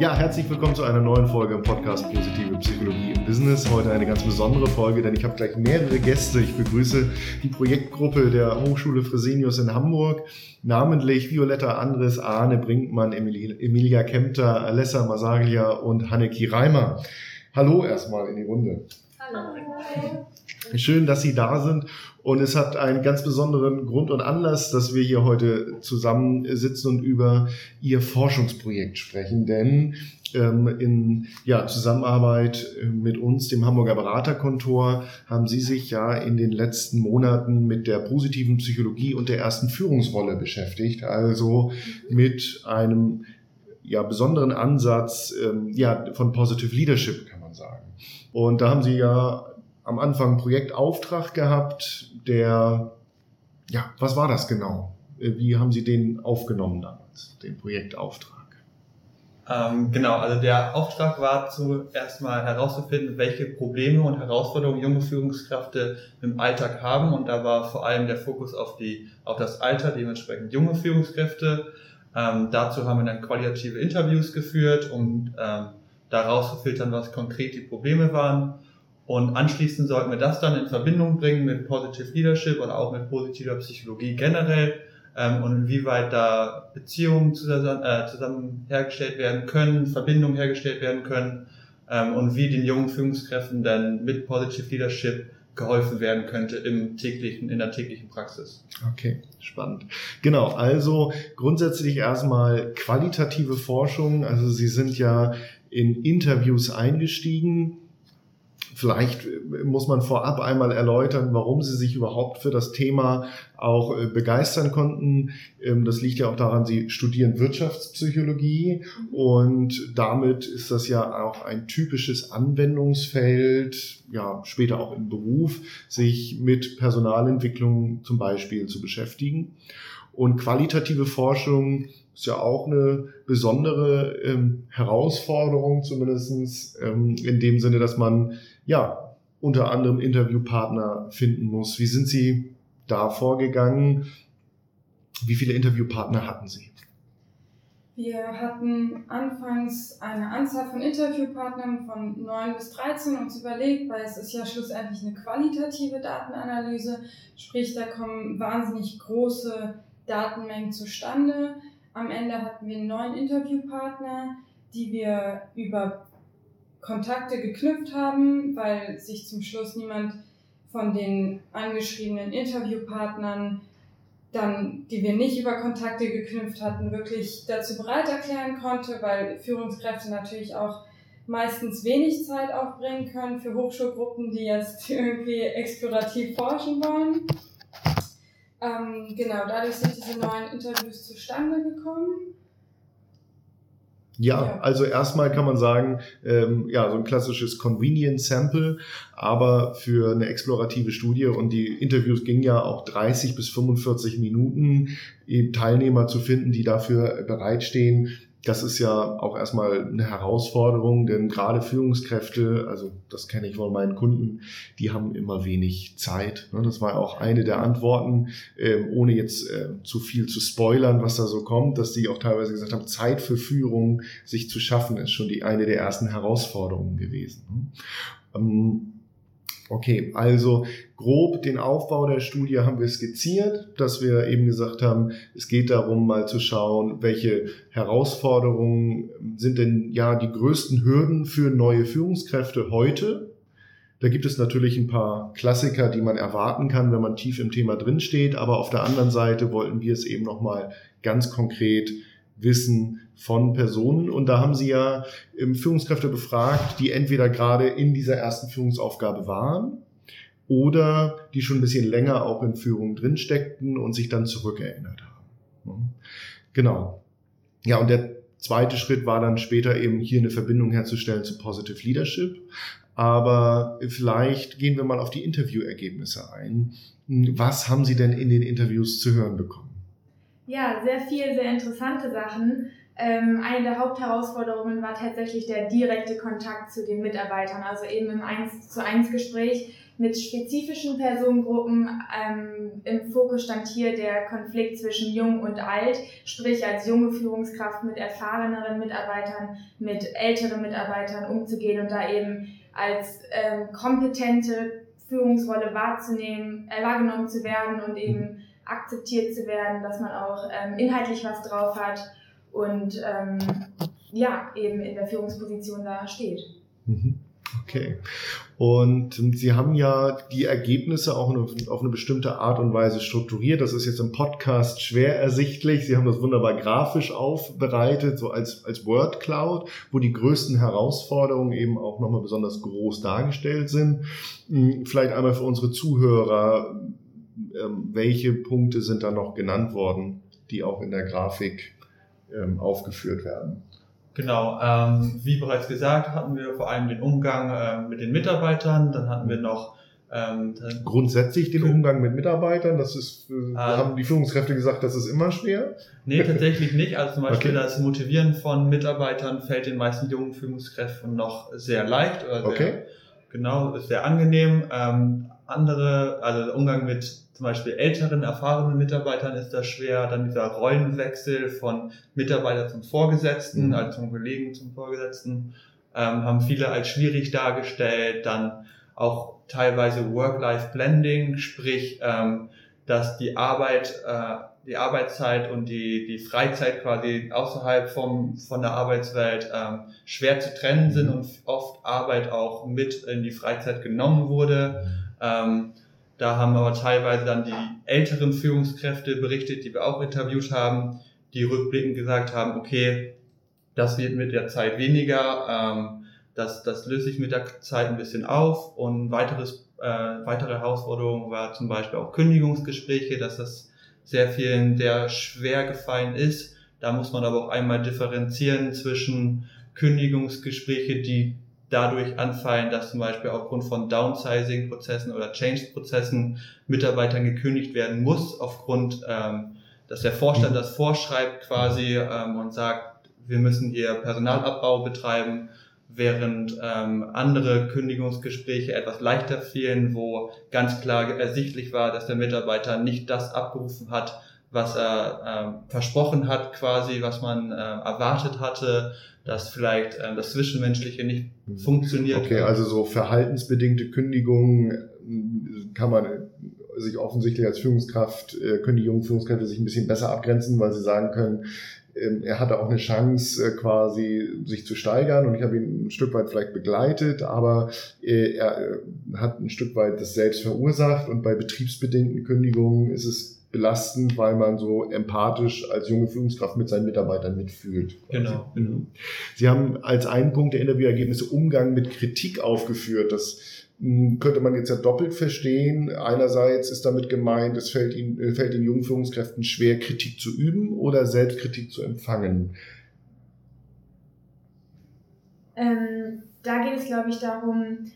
Ja, herzlich willkommen zu einer neuen Folge im Podcast Positive Psychologie im Business. Heute eine ganz besondere Folge, denn ich habe gleich mehrere Gäste. Ich begrüße die Projektgruppe der Hochschule Fresenius in Hamburg, namentlich Violetta Andres, Arne Brinkmann, Emilia Kempter, Alessa Masaglia und Hanneki Reimer. Hallo erstmal in die Runde. Schön, dass Sie da sind. Und es hat einen ganz besonderen Grund und Anlass, dass wir hier heute zusammensitzen und über Ihr Forschungsprojekt sprechen. Denn ähm, in ja, Zusammenarbeit mit uns, dem Hamburger Beraterkontor, haben Sie sich ja in den letzten Monaten mit der positiven Psychologie und der ersten Führungsrolle beschäftigt. Also mit einem ja, besonderen Ansatz ähm, ja, von Positive Leadership, kann man sagen. Und da haben Sie ja am Anfang Projektauftrag gehabt, der, ja, was war das genau? Wie haben Sie den aufgenommen damals, den Projektauftrag? Ähm, genau, also der Auftrag war zuerst mal herauszufinden, welche Probleme und Herausforderungen junge Führungskräfte im Alltag haben. Und da war vor allem der Fokus auf, die, auf das Alter, dementsprechend junge Führungskräfte. Ähm, dazu haben wir dann qualitative Interviews geführt, um ähm, da rauszufiltern, was konkret die Probleme waren. Und anschließend sollten wir das dann in Verbindung bringen mit Positive Leadership oder auch mit positiver Psychologie generell ähm, und inwieweit da Beziehungen zusammen, äh, zusammen hergestellt werden können, Verbindungen hergestellt werden können ähm, und wie den jungen Führungskräften dann mit Positive Leadership geholfen werden könnte im täglichen, in der täglichen Praxis. Okay, spannend. Genau, also grundsätzlich erstmal qualitative Forschung. Also Sie sind ja in Interviews eingestiegen Vielleicht äh, muss man vorab einmal erläutern, warum Sie sich überhaupt für das Thema auch äh, begeistern konnten. Ähm, das liegt ja auch daran, Sie studieren Wirtschaftspsychologie und damit ist das ja auch ein typisches Anwendungsfeld, ja, später auch im Beruf, sich mit Personalentwicklung zum Beispiel zu beschäftigen. Und qualitative Forschung ist ja auch eine besondere ähm, Herausforderung, zumindestens ähm, in dem Sinne, dass man ja unter anderem Interviewpartner finden muss. Wie sind Sie da vorgegangen? Wie viele Interviewpartner hatten Sie? Wir hatten anfangs eine Anzahl von Interviewpartnern von 9 bis 13 uns überlegt, weil es ist ja schlussendlich eine qualitative Datenanalyse, sprich da kommen wahnsinnig große Datenmengen zustande. Am Ende hatten wir neun Interviewpartner, die wir über Kontakte geknüpft haben, weil sich zum Schluss niemand von den angeschriebenen Interviewpartnern dann, die wir nicht über Kontakte geknüpft hatten, wirklich dazu bereit erklären konnte, weil Führungskräfte natürlich auch meistens wenig Zeit aufbringen können für Hochschulgruppen, die jetzt irgendwie explorativ forschen wollen. Ähm, genau, dadurch sind diese neuen Interviews zustande gekommen. Ja, also erstmal kann man sagen, ähm, ja, so ein klassisches Convenience Sample, aber für eine explorative Studie. Und die Interviews gingen ja auch 30 bis 45 Minuten, Teilnehmer zu finden, die dafür bereitstehen, das ist ja auch erstmal eine Herausforderung, denn gerade Führungskräfte, also das kenne ich von meinen Kunden, die haben immer wenig Zeit. Ne? Das war auch eine der Antworten, ähm, ohne jetzt äh, zu viel zu spoilern, was da so kommt, dass die auch teilweise gesagt haben, Zeit für Führung sich zu schaffen, ist schon die eine der ersten Herausforderungen gewesen. Ähm, Okay, also grob den Aufbau der Studie haben wir skizziert, dass wir eben gesagt haben, es geht darum, mal zu schauen, welche Herausforderungen sind denn ja die größten Hürden für neue Führungskräfte heute. Da gibt es natürlich ein paar Klassiker, die man erwarten kann, wenn man tief im Thema drinsteht, aber auf der anderen Seite wollten wir es eben nochmal ganz konkret wissen von Personen. Und da haben Sie ja Führungskräfte befragt, die entweder gerade in dieser ersten Führungsaufgabe waren oder die schon ein bisschen länger auch in Führung drinsteckten und sich dann zurückerinnert haben. Genau. Ja, und der zweite Schritt war dann später eben hier eine Verbindung herzustellen zu Positive Leadership. Aber vielleicht gehen wir mal auf die Interviewergebnisse ein. Was haben Sie denn in den Interviews zu hören bekommen? Ja, sehr viel, sehr interessante Sachen. Ähm, eine der Hauptherausforderungen war tatsächlich der direkte Kontakt zu den Mitarbeitern, also eben im 1 zu 1 Gespräch mit spezifischen Personengruppen. Ähm, Im Fokus stand hier der Konflikt zwischen Jung und Alt, sprich als junge Führungskraft mit erfahreneren Mitarbeitern, mit älteren Mitarbeitern umzugehen und da eben als ähm, kompetente Führungsrolle wahrzunehmen, äh, wahrgenommen zu werden und eben akzeptiert zu werden, dass man auch ähm, inhaltlich was drauf hat und ähm, ja, eben in der Führungsposition da steht. Mhm. Okay. Und Sie haben ja die Ergebnisse auch auf eine bestimmte Art und Weise strukturiert. Das ist jetzt im Podcast schwer ersichtlich. Sie haben das wunderbar grafisch aufbereitet, so als, als Word Cloud, wo die größten Herausforderungen eben auch nochmal besonders groß dargestellt sind. Hm, vielleicht einmal für unsere Zuhörer, welche Punkte sind da noch genannt worden, die auch in der Grafik ähm, aufgeführt werden? Genau, ähm, wie bereits gesagt, hatten wir vor allem den Umgang äh, mit den Mitarbeitern, dann hatten wir noch ähm, Grundsätzlich den Umgang mit Mitarbeitern, das ist, äh, ah. haben die Führungskräfte gesagt, das ist immer schwer? Nee, tatsächlich nicht. Also zum Beispiel okay. das Motivieren von Mitarbeitern fällt den meisten jungen Führungskräften noch sehr leicht oder sehr, okay. genau, sehr angenehm. Ähm, andere, also der Umgang mit zum Beispiel älteren, erfahrenen Mitarbeitern ist das schwer. Dann dieser Rollenwechsel von Mitarbeiter zum Vorgesetzten, mhm. also zum Kollegen zum Vorgesetzten, ähm, haben viele als schwierig dargestellt. Dann auch teilweise Work-Life-Blending, sprich, ähm, dass die Arbeit, äh, die Arbeitszeit und die, die Freizeit quasi außerhalb vom, von der Arbeitswelt ähm, schwer zu trennen sind mhm. und oft Arbeit auch mit in die Freizeit genommen wurde. Ähm, da haben aber teilweise dann die älteren Führungskräfte berichtet, die wir auch interviewt haben, die rückblickend gesagt haben, okay, das wird mit der Zeit weniger, ähm, das, das löst sich mit der Zeit ein bisschen auf. Und weiteres, äh, weitere Herausforderung war zum Beispiel auch Kündigungsgespräche, dass das sehr vielen sehr schwer gefallen ist. Da muss man aber auch einmal differenzieren zwischen Kündigungsgespräche, die dadurch anfallen, dass zum Beispiel aufgrund von Downsizing-Prozessen oder Change-Prozessen Mitarbeitern gekündigt werden muss, aufgrund, ähm, dass der Vorstand das vorschreibt quasi ähm, und sagt, wir müssen hier Personalabbau betreiben, während ähm, andere Kündigungsgespräche etwas leichter fielen, wo ganz klar ersichtlich war, dass der Mitarbeiter nicht das abgerufen hat, was er äh, versprochen hat, quasi, was man äh, erwartet hatte, dass vielleicht äh, das Zwischenmenschliche nicht mhm. funktioniert. Okay, also so verhaltensbedingte Kündigungen äh, kann man sich offensichtlich als Führungskraft, äh, können die jungen Führungskräfte sich ein bisschen besser abgrenzen, weil sie sagen können, ähm, er hatte auch eine Chance, äh, quasi sich zu steigern und ich habe ihn ein Stück weit vielleicht begleitet, aber äh, er hat ein Stück weit das selbst verursacht und bei betriebsbedingten Kündigungen ist es belastend, weil man so empathisch als junge Führungskraft mit seinen Mitarbeitern mitfühlt. Genau. Mhm. Sie haben als einen Punkt der Interviewergebnisse Umgang mit Kritik aufgeführt. Das könnte man jetzt ja doppelt verstehen. Einerseits ist damit gemeint, es fällt, ihnen, äh, fällt den jungen Führungskräften schwer, Kritik zu üben oder Selbstkritik zu empfangen. Ähm, da geht es, glaube ich, darum,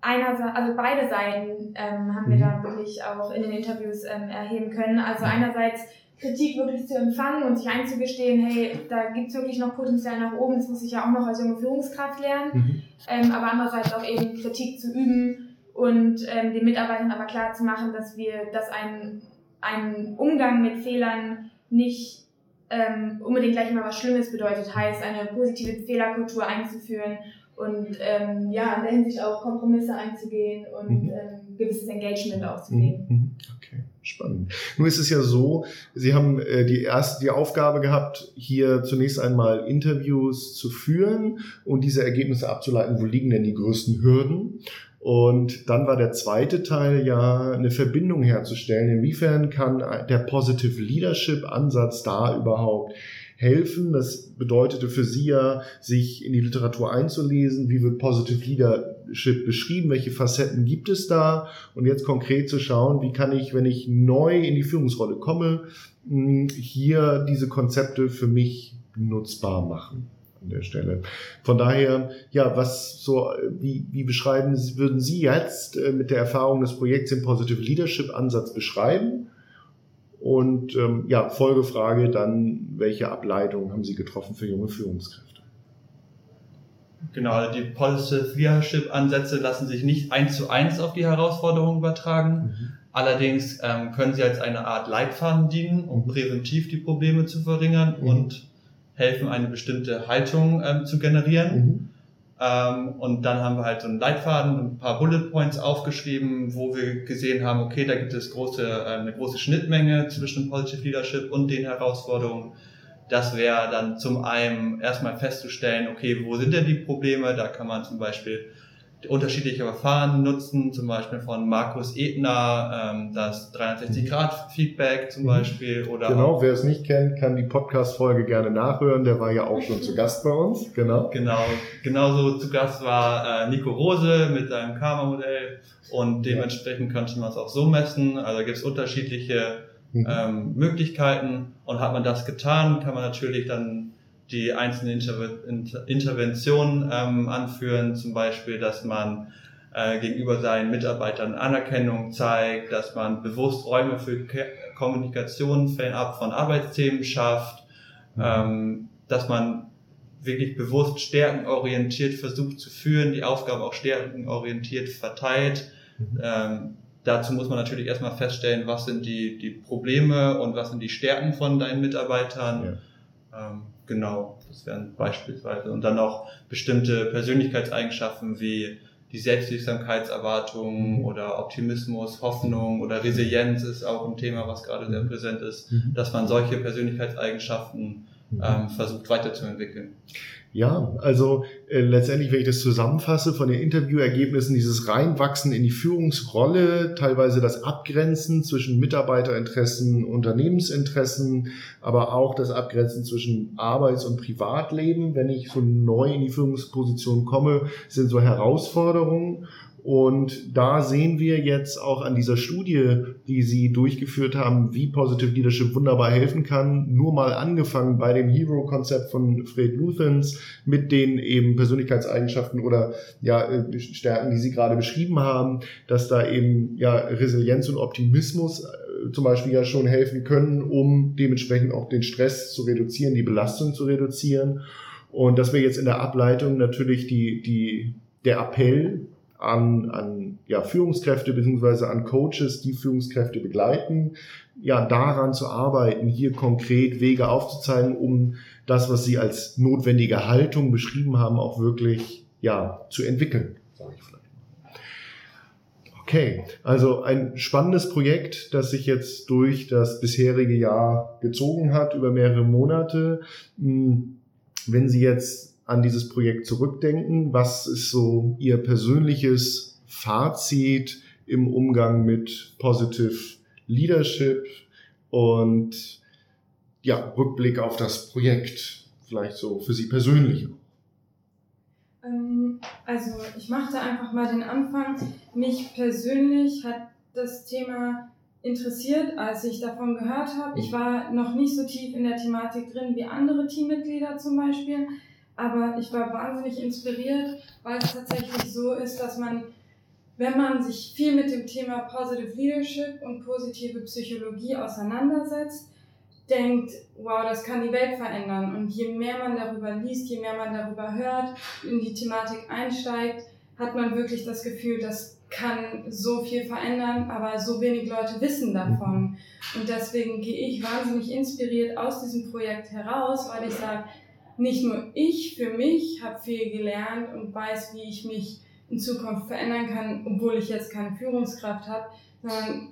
einerseits, also beide Seiten ähm, haben wir mhm. da wirklich auch in den Interviews ähm, erheben können. Also einerseits Kritik wirklich zu empfangen und sich einzugestehen, hey, da gibt's wirklich noch Potenzial nach oben, das muss ich ja auch noch als junge Führungskraft lernen. Mhm. Ähm, aber andererseits auch eben Kritik zu üben und ähm, den Mitarbeitern aber klar zu machen, dass wir, dass ein, ein Umgang mit Fehlern nicht ähm, unbedingt gleich immer was Schlimmes bedeutet, heißt eine positive Fehlerkultur einzuführen und ähm, ja, in der Hinsicht auch Kompromisse einzugehen und mhm. ähm, gewisses Engagement aufzugeben. Mhm. mhm. Okay, spannend. Nun ist es ja so, Sie haben äh, die erste die Aufgabe gehabt, hier zunächst einmal Interviews zu führen und diese Ergebnisse abzuleiten, wo liegen denn die größten Hürden? Und dann war der zweite Teil ja eine Verbindung herzustellen. Inwiefern kann der Positive Leadership Ansatz da überhaupt helfen. Das bedeutete für Sie ja, sich in die Literatur einzulesen. Wie wird Positive Leadership beschrieben? Welche Facetten gibt es da? Und jetzt konkret zu schauen, wie kann ich, wenn ich neu in die Führungsrolle komme, hm, hier diese Konzepte für mich nutzbar machen an der Stelle. Von daher, ja, was so, wie, wie beschreiben, würden Sie jetzt äh, mit der Erfahrung des Projekts den Positive Leadership Ansatz beschreiben? Und ähm, ja, Folgefrage dann, welche Ableitungen haben Sie getroffen für junge Führungskräfte? Genau, also die Positive Leadership Ansätze lassen sich nicht eins zu eins auf die Herausforderungen übertragen. Mhm. Allerdings ähm, können sie als eine Art Leitfaden dienen, um präventiv die Probleme zu verringern mhm. und helfen, eine bestimmte Haltung ähm, zu generieren. Mhm. Ähm, und dann haben wir halt so einen Leitfaden, ein paar Bullet Points aufgeschrieben, wo wir gesehen haben, okay, da gibt es große, äh, eine große Schnittmenge zwischen Positive Leadership und den Herausforderungen. Das wäre dann zum einen erstmal festzustellen, okay, wo sind denn die Probleme? Da kann man zum Beispiel unterschiedliche Verfahren nutzen, zum Beispiel von Markus Edner, ähm, das 360-Grad-Feedback zum mhm. Beispiel. Oder genau, wer es nicht kennt, kann die Podcast-Folge gerne nachhören. Der war ja auch schon zu Gast bei uns. Genau. Genau. Genauso zu Gast war äh, Nico Rose mit seinem Karma-Modell und dementsprechend könnte man es auch so messen. Also gibt es unterschiedliche mhm. ähm, Möglichkeiten und hat man das getan, kann man natürlich dann die einzelnen Interve Interventionen ähm, anführen, zum Beispiel, dass man äh, gegenüber seinen Mitarbeitern Anerkennung zeigt, dass man bewusst Räume für Ke Kommunikation fernab von Arbeitsthemen schafft, mhm. ähm, dass man wirklich bewusst stärkenorientiert versucht zu führen, die Aufgabe auch stärkenorientiert verteilt. Mhm. Ähm, dazu muss man natürlich erstmal feststellen, was sind die, die Probleme und was sind die Stärken von deinen Mitarbeitern. Ja. Ähm, Genau, das wären beispielsweise. Und dann auch bestimmte Persönlichkeitseigenschaften wie die Selbstwirksamkeitserwartung mhm. oder Optimismus, Hoffnung oder Resilienz ist auch ein Thema, was gerade sehr präsent ist, mhm. dass man solche Persönlichkeitseigenschaften mhm. Ähm, versucht weiterzuentwickeln. Ja, also äh, letztendlich, wenn ich das zusammenfasse von den Interviewergebnissen, dieses Reinwachsen in die Führungsrolle, teilweise das Abgrenzen zwischen Mitarbeiterinteressen, Unternehmensinteressen, aber auch das Abgrenzen zwischen Arbeits- und Privatleben, wenn ich so neu in die Führungsposition komme, sind so Herausforderungen. Und da sehen wir jetzt auch an dieser Studie, die Sie durchgeführt haben, wie Positive Leadership wunderbar helfen kann. Nur mal angefangen bei dem Hero-Konzept von Fred Luthens mit den eben Persönlichkeitseigenschaften oder ja, äh, Stärken, die Sie gerade beschrieben haben, dass da eben ja Resilienz und Optimismus äh, zum Beispiel ja schon helfen können, um dementsprechend auch den Stress zu reduzieren, die Belastung zu reduzieren. Und dass wir jetzt in der Ableitung natürlich die, die, der Appell an, an ja, Führungskräfte beziehungsweise an Coaches, die Führungskräfte begleiten, ja, daran zu arbeiten, hier konkret Wege aufzuzeigen, um das, was sie als notwendige Haltung beschrieben haben, auch wirklich ja, zu entwickeln. Okay, also ein spannendes Projekt, das sich jetzt durch das bisherige Jahr gezogen hat, über mehrere Monate. Hm, wenn Sie jetzt an dieses Projekt zurückdenken? Was ist so Ihr persönliches Fazit im Umgang mit Positive Leadership und ja, Rückblick auf das Projekt, vielleicht so für Sie persönlich? Ähm, also ich machte einfach mal den Anfang. Mich persönlich hat das Thema interessiert, als ich davon gehört habe. Ich war noch nicht so tief in der Thematik drin wie andere Teammitglieder zum Beispiel, aber ich war wahnsinnig inspiriert, weil es tatsächlich so ist, dass man, wenn man sich viel mit dem Thema Positive Leadership und positive Psychologie auseinandersetzt, denkt, wow, das kann die Welt verändern. Und je mehr man darüber liest, je mehr man darüber hört, in die Thematik einsteigt, hat man wirklich das Gefühl, das kann so viel verändern, aber so wenig Leute wissen davon. Und deswegen gehe ich wahnsinnig inspiriert aus diesem Projekt heraus, weil ich sage, nicht nur ich für mich habe viel gelernt und weiß, wie ich mich in Zukunft verändern kann, obwohl ich jetzt keine Führungskraft habe, sondern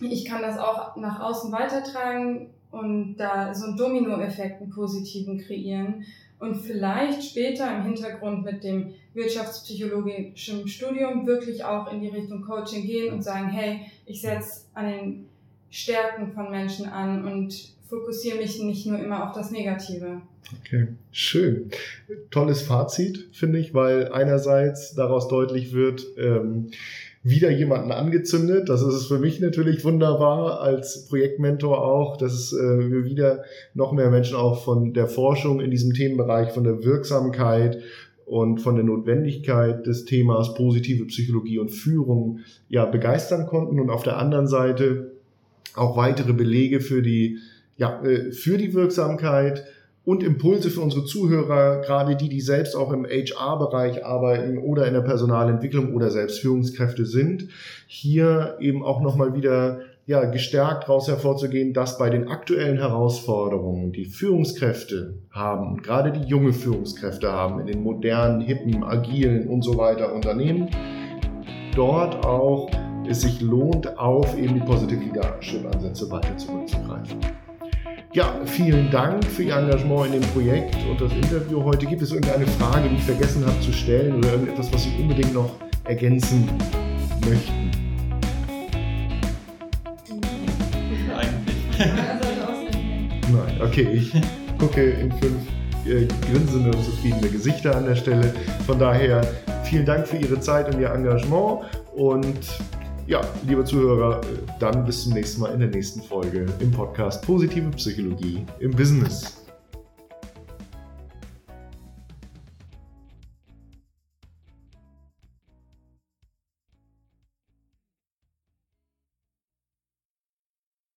ich kann das auch nach außen weitertragen und da so einen Dominoeffekt, einen positiven kreieren. Und vielleicht später im Hintergrund mit dem wirtschaftspsychologischen Studium wirklich auch in die Richtung Coaching gehen und sagen, hey, ich setze an den Stärken von Menschen an und fokussiere mich nicht nur immer auf das Negative. Okay, schön. Tolles Fazit, finde ich, weil einerseits daraus deutlich wird, ähm, wieder jemanden angezündet. Das ist es für mich natürlich wunderbar als Projektmentor auch, dass äh, wir wieder noch mehr Menschen auch von der Forschung in diesem Themenbereich, von der Wirksamkeit und von der Notwendigkeit des Themas positive Psychologie und Führung ja begeistern konnten und auf der anderen Seite auch weitere Belege für die ja, äh, für die Wirksamkeit und Impulse für unsere Zuhörer, gerade die, die selbst auch im HR-Bereich arbeiten oder in der Personalentwicklung oder selbst Führungskräfte sind, hier eben auch nochmal wieder ja, gestärkt daraus hervorzugehen, dass bei den aktuellen Herausforderungen, die Führungskräfte haben, gerade die junge Führungskräfte haben, in den modernen, hippen, agilen und so weiter Unternehmen, dort auch es sich lohnt, auf eben die Positive Leadership-Ansätze weiter zurückzugreifen. Ja, vielen Dank für Ihr Engagement in dem Projekt und das Interview heute. Gibt es irgendeine Frage, die ich vergessen habe zu stellen oder irgendetwas, was Sie unbedingt noch ergänzen möchten? Nein, okay, ich gucke in fünf äh, grinsende und zufriedene Gesichter an der Stelle. Von daher vielen Dank für Ihre Zeit und Ihr Engagement und ja, liebe Zuhörer, dann bis zum nächsten Mal in der nächsten Folge im Podcast Positive Psychologie im Business.